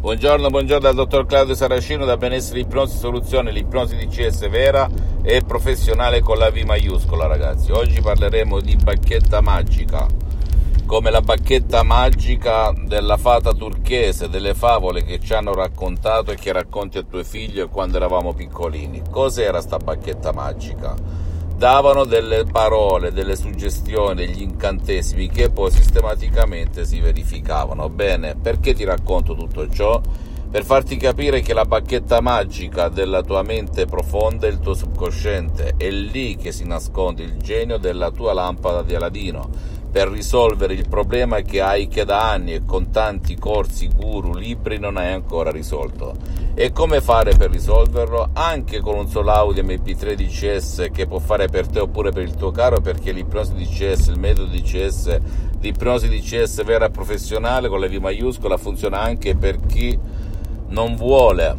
Buongiorno, buongiorno dal dottor Claudio Saracino da Benessere Ipnosi Soluzione, l'ipnosi di CS vera e professionale con la V maiuscola ragazzi. Oggi parleremo di bacchetta magica, come la bacchetta magica della fata turchese, delle favole che ci hanno raccontato e che racconti a tuo figlio quando eravamo piccolini. Cos'era sta bacchetta magica? Davano delle parole, delle suggestioni, degli incantesimi che poi sistematicamente si verificavano. Bene, perché ti racconto tutto ciò? Per farti capire che la bacchetta magica della tua mente profonda è il tuo subconsciente, è lì che si nasconde il genio della tua lampada di Aladino per risolvere il problema che hai che da anni e con tanti corsi, guru, libri non hai ancora risolto. E come fare per risolverlo? Anche con un solo audio MP3 DCS che può fare per te oppure per il tuo caro perché l'ipnosi DCS, il metodo DCS, l'ipnosi DCS vera professionale con la V maiuscola funziona anche per chi non vuole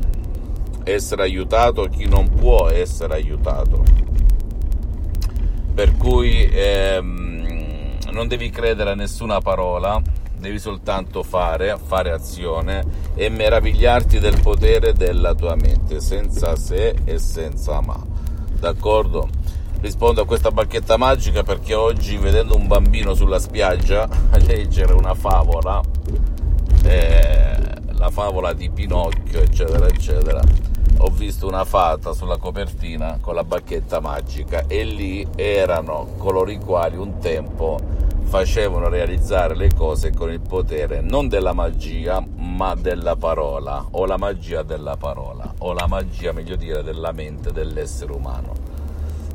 essere aiutato, chi non può essere aiutato. Per cui ehm, non devi credere a nessuna parola, devi soltanto fare, fare azione e meravigliarti del potere della tua mente, senza se e senza ma. D'accordo? Rispondo a questa bacchetta magica perché oggi vedendo un bambino sulla spiaggia a leggere una favola, eh, la favola di Pinocchio, eccetera, eccetera, ho visto una fata sulla copertina con la bacchetta magica e lì erano coloro i quali un tempo facevano realizzare le cose con il potere non della magia ma della parola o la magia della parola o la magia meglio dire della mente dell'essere umano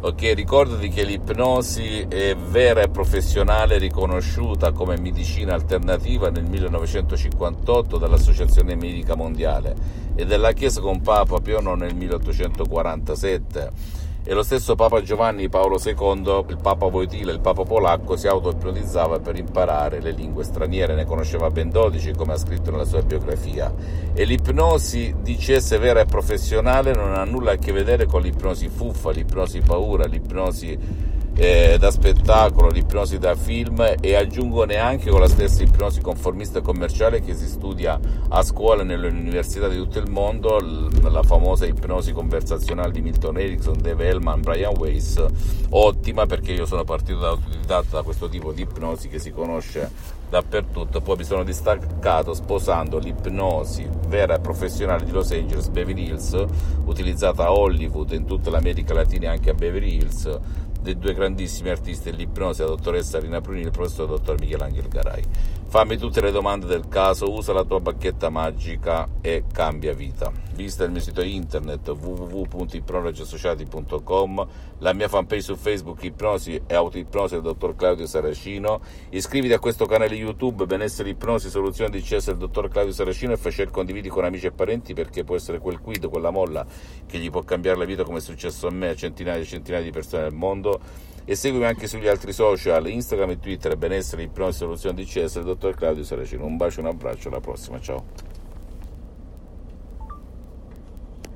ok ricordati che l'ipnosi è vera e professionale riconosciuta come medicina alternativa nel 1958 dall'associazione medica mondiale e dalla chiesa con Papa Pio IX nel 1847 e lo stesso Papa Giovanni Paolo II, il Papa Voitila, il Papa polacco, si auto-ipnotizzava per imparare le lingue straniere, ne conosceva ben 12 come ha scritto nella sua biografia. E l'ipnosi DCS vera e professionale non ha nulla a che vedere con l'ipnosi fuffa, l'ipnosi paura, l'ipnosi eh, da spettacolo, l'ipnosi da film e aggiungo neanche con la stessa ipnosi conformista e commerciale che si studia a scuola nelle università di tutto il mondo, la famosa ipnosi conversazionale di Milton Erickson, Dave Hellman, Brian Weiss, ottima perché io sono partito da autodidatta da questo tipo di ipnosi che si conosce dappertutto, poi mi sono distaccato sposando l'ipnosi vera e professionale di Los Angeles, Beverly Hills, utilizzata a Hollywood, in tutta l'America Latina e anche a Beverly Hills, dei due grandissimi artisti dell'ipnosi, la dottoressa Rina Pruni e il professor dottor Michelangelo Garai. Fammi tutte le domande del caso, usa la tua bacchetta magica e cambia vita. Visita il mio sito internet www.ipnologiassociati.com, la mia fanpage su Facebook Ipnosi e Autoipnosi del dottor Claudio Saracino. Iscriviti a questo canale YouTube Benessere Ipnosi Soluzione di CS del dottor Claudio Saracino e fai share condividi con amici e parenti perché può essere quel quid, quella molla che gli può cambiare la vita come è successo a me, a centinaia e centinaia di persone nel mondo e seguimi anche sugli altri social, Instagram e Twitter, benessere, ipnosi, soluzione di CS, il dottor Claudio Saracino. Un bacio, un abbraccio, alla prossima, ciao.